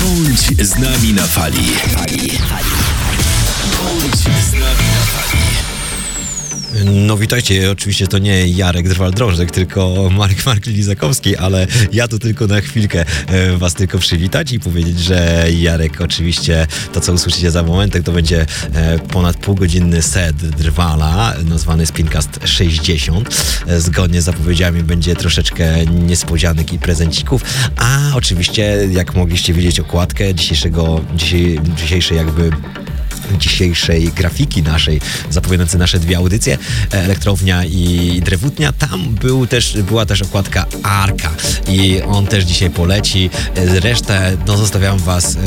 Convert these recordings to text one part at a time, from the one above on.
Bądź z nami na fali. Bądź z nami na fali. No witajcie, oczywiście to nie Jarek Drwal-Drążek, tylko Marek Mark Lizakowski, ale ja tu tylko na chwilkę e, was tylko przywitać i powiedzieć, że Jarek oczywiście, to co usłyszycie za momentek, to będzie e, ponad półgodzinny set Drwala, nazwany Spincast 60. E, Zgodnie z zapowiedziami będzie troszeczkę niespodzianek i prezencików, a oczywiście, jak mogliście widzieć okładkę dzisiejszego, dzisiejszej jakby dzisiejszej grafiki naszej, zapowiadającej nasze dwie audycje, Elektrownia i Drewutnia, tam był też, była też okładka Arka i on też dzisiaj poleci. Resztę, no zostawiam was e,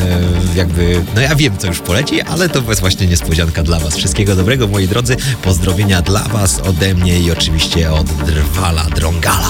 jakby, no ja wiem co już poleci, ale to jest właśnie niespodzianka dla was. Wszystkiego dobrego moi drodzy, pozdrowienia dla was ode mnie i oczywiście od Drwala Drągala.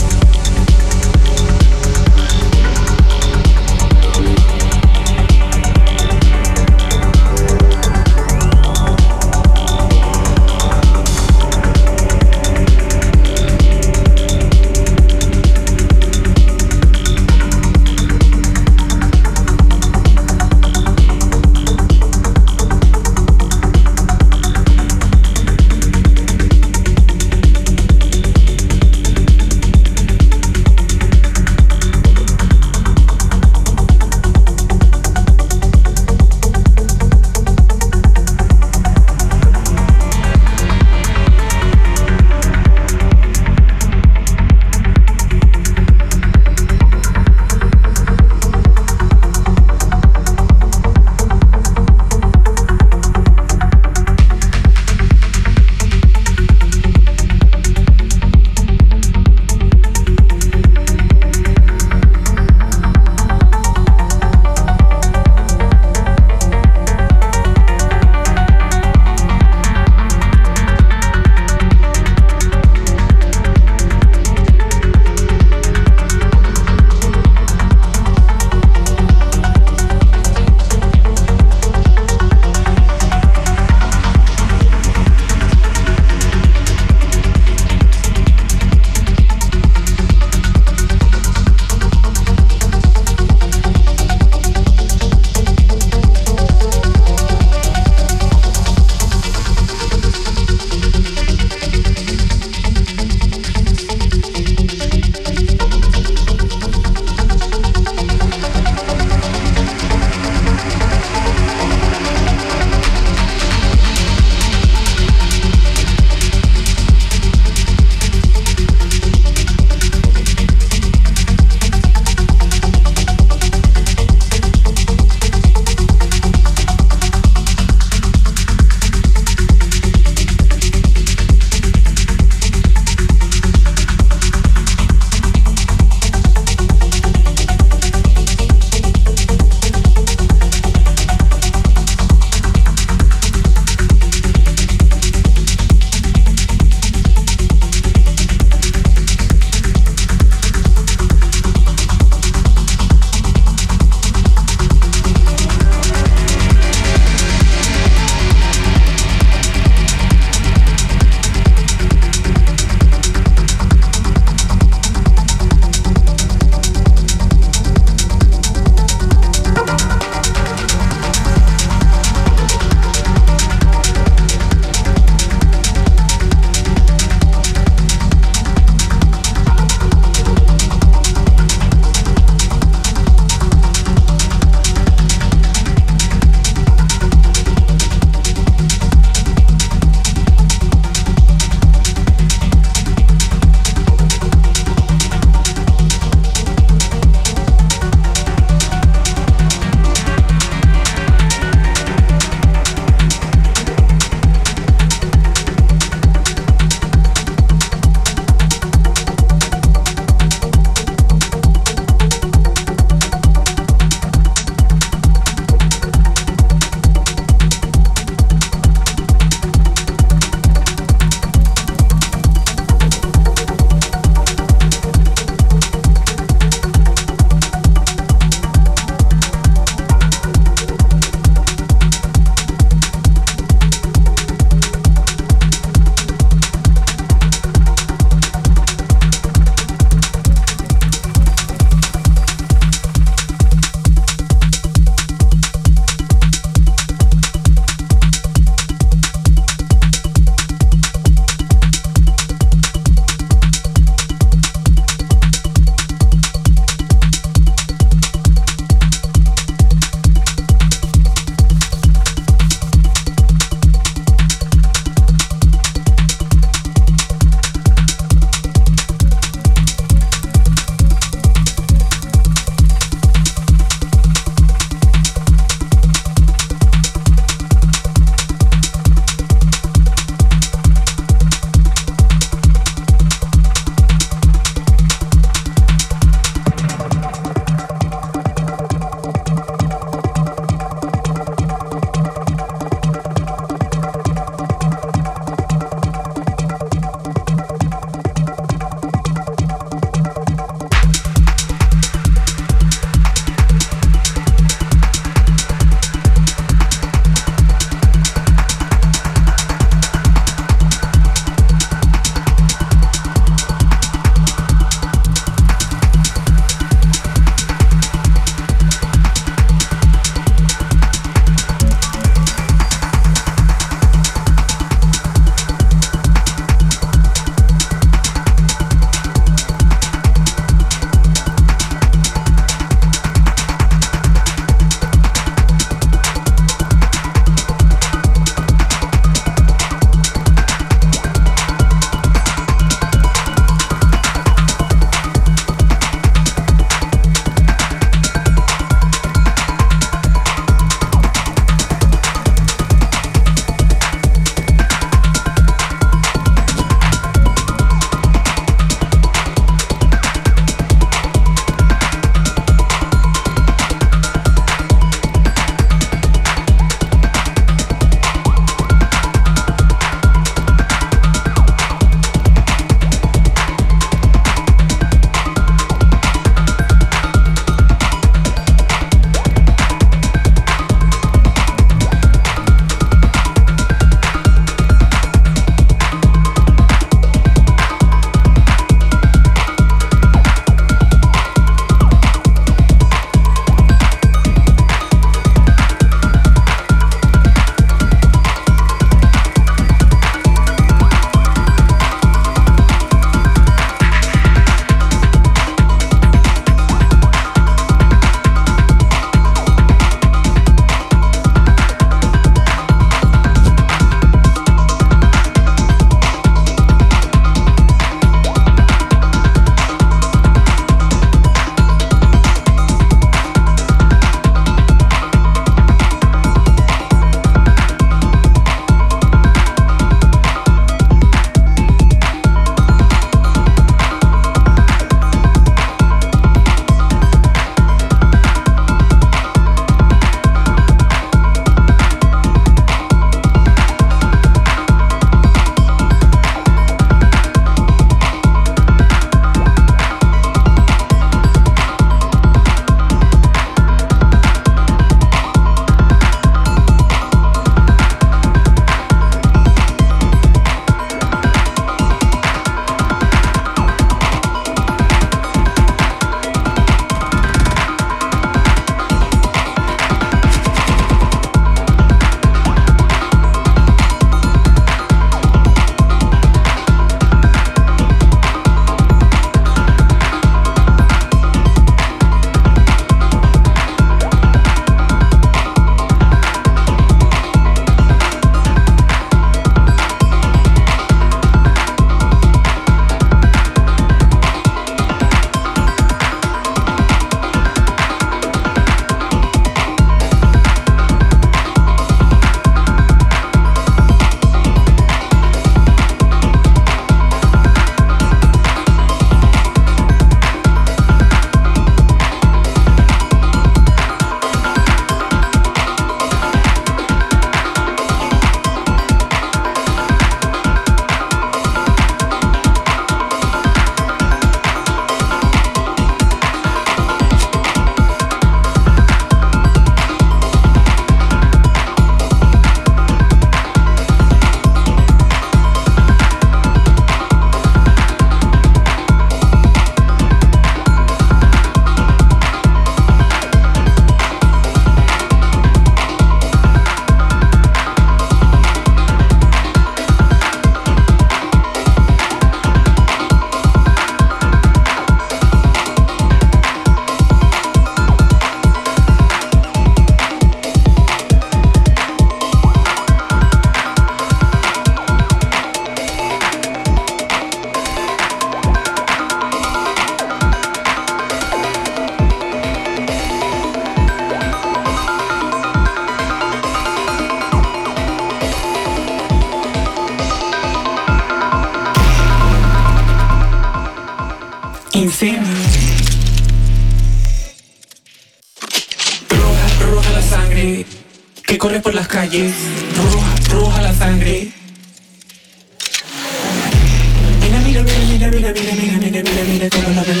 another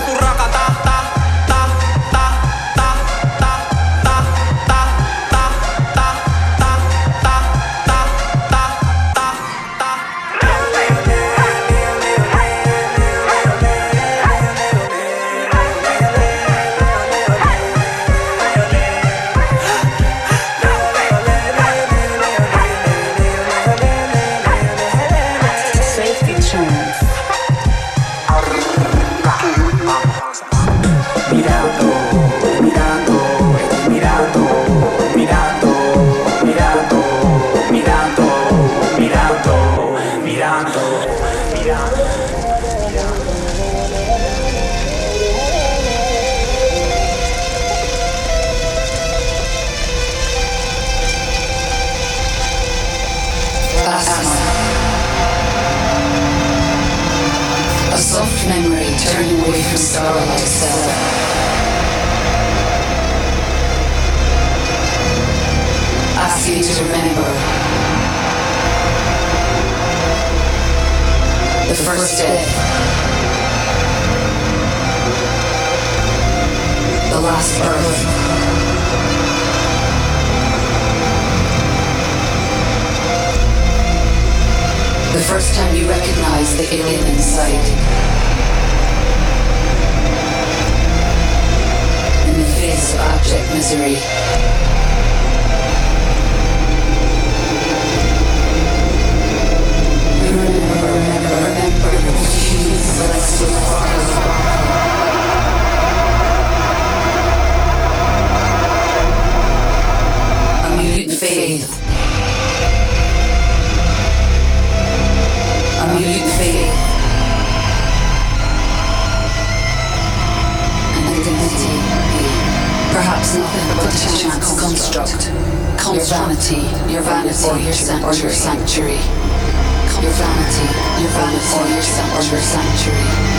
su rap. Time you recognize the alien inside. In the face of abject misery. Remember, remember, remember. A mutant faith. Perhaps nothing but a chance construct. Your vanity, your vanity, your, sanctuary. Your vanity, your vanity, your, san- or your sanctuary.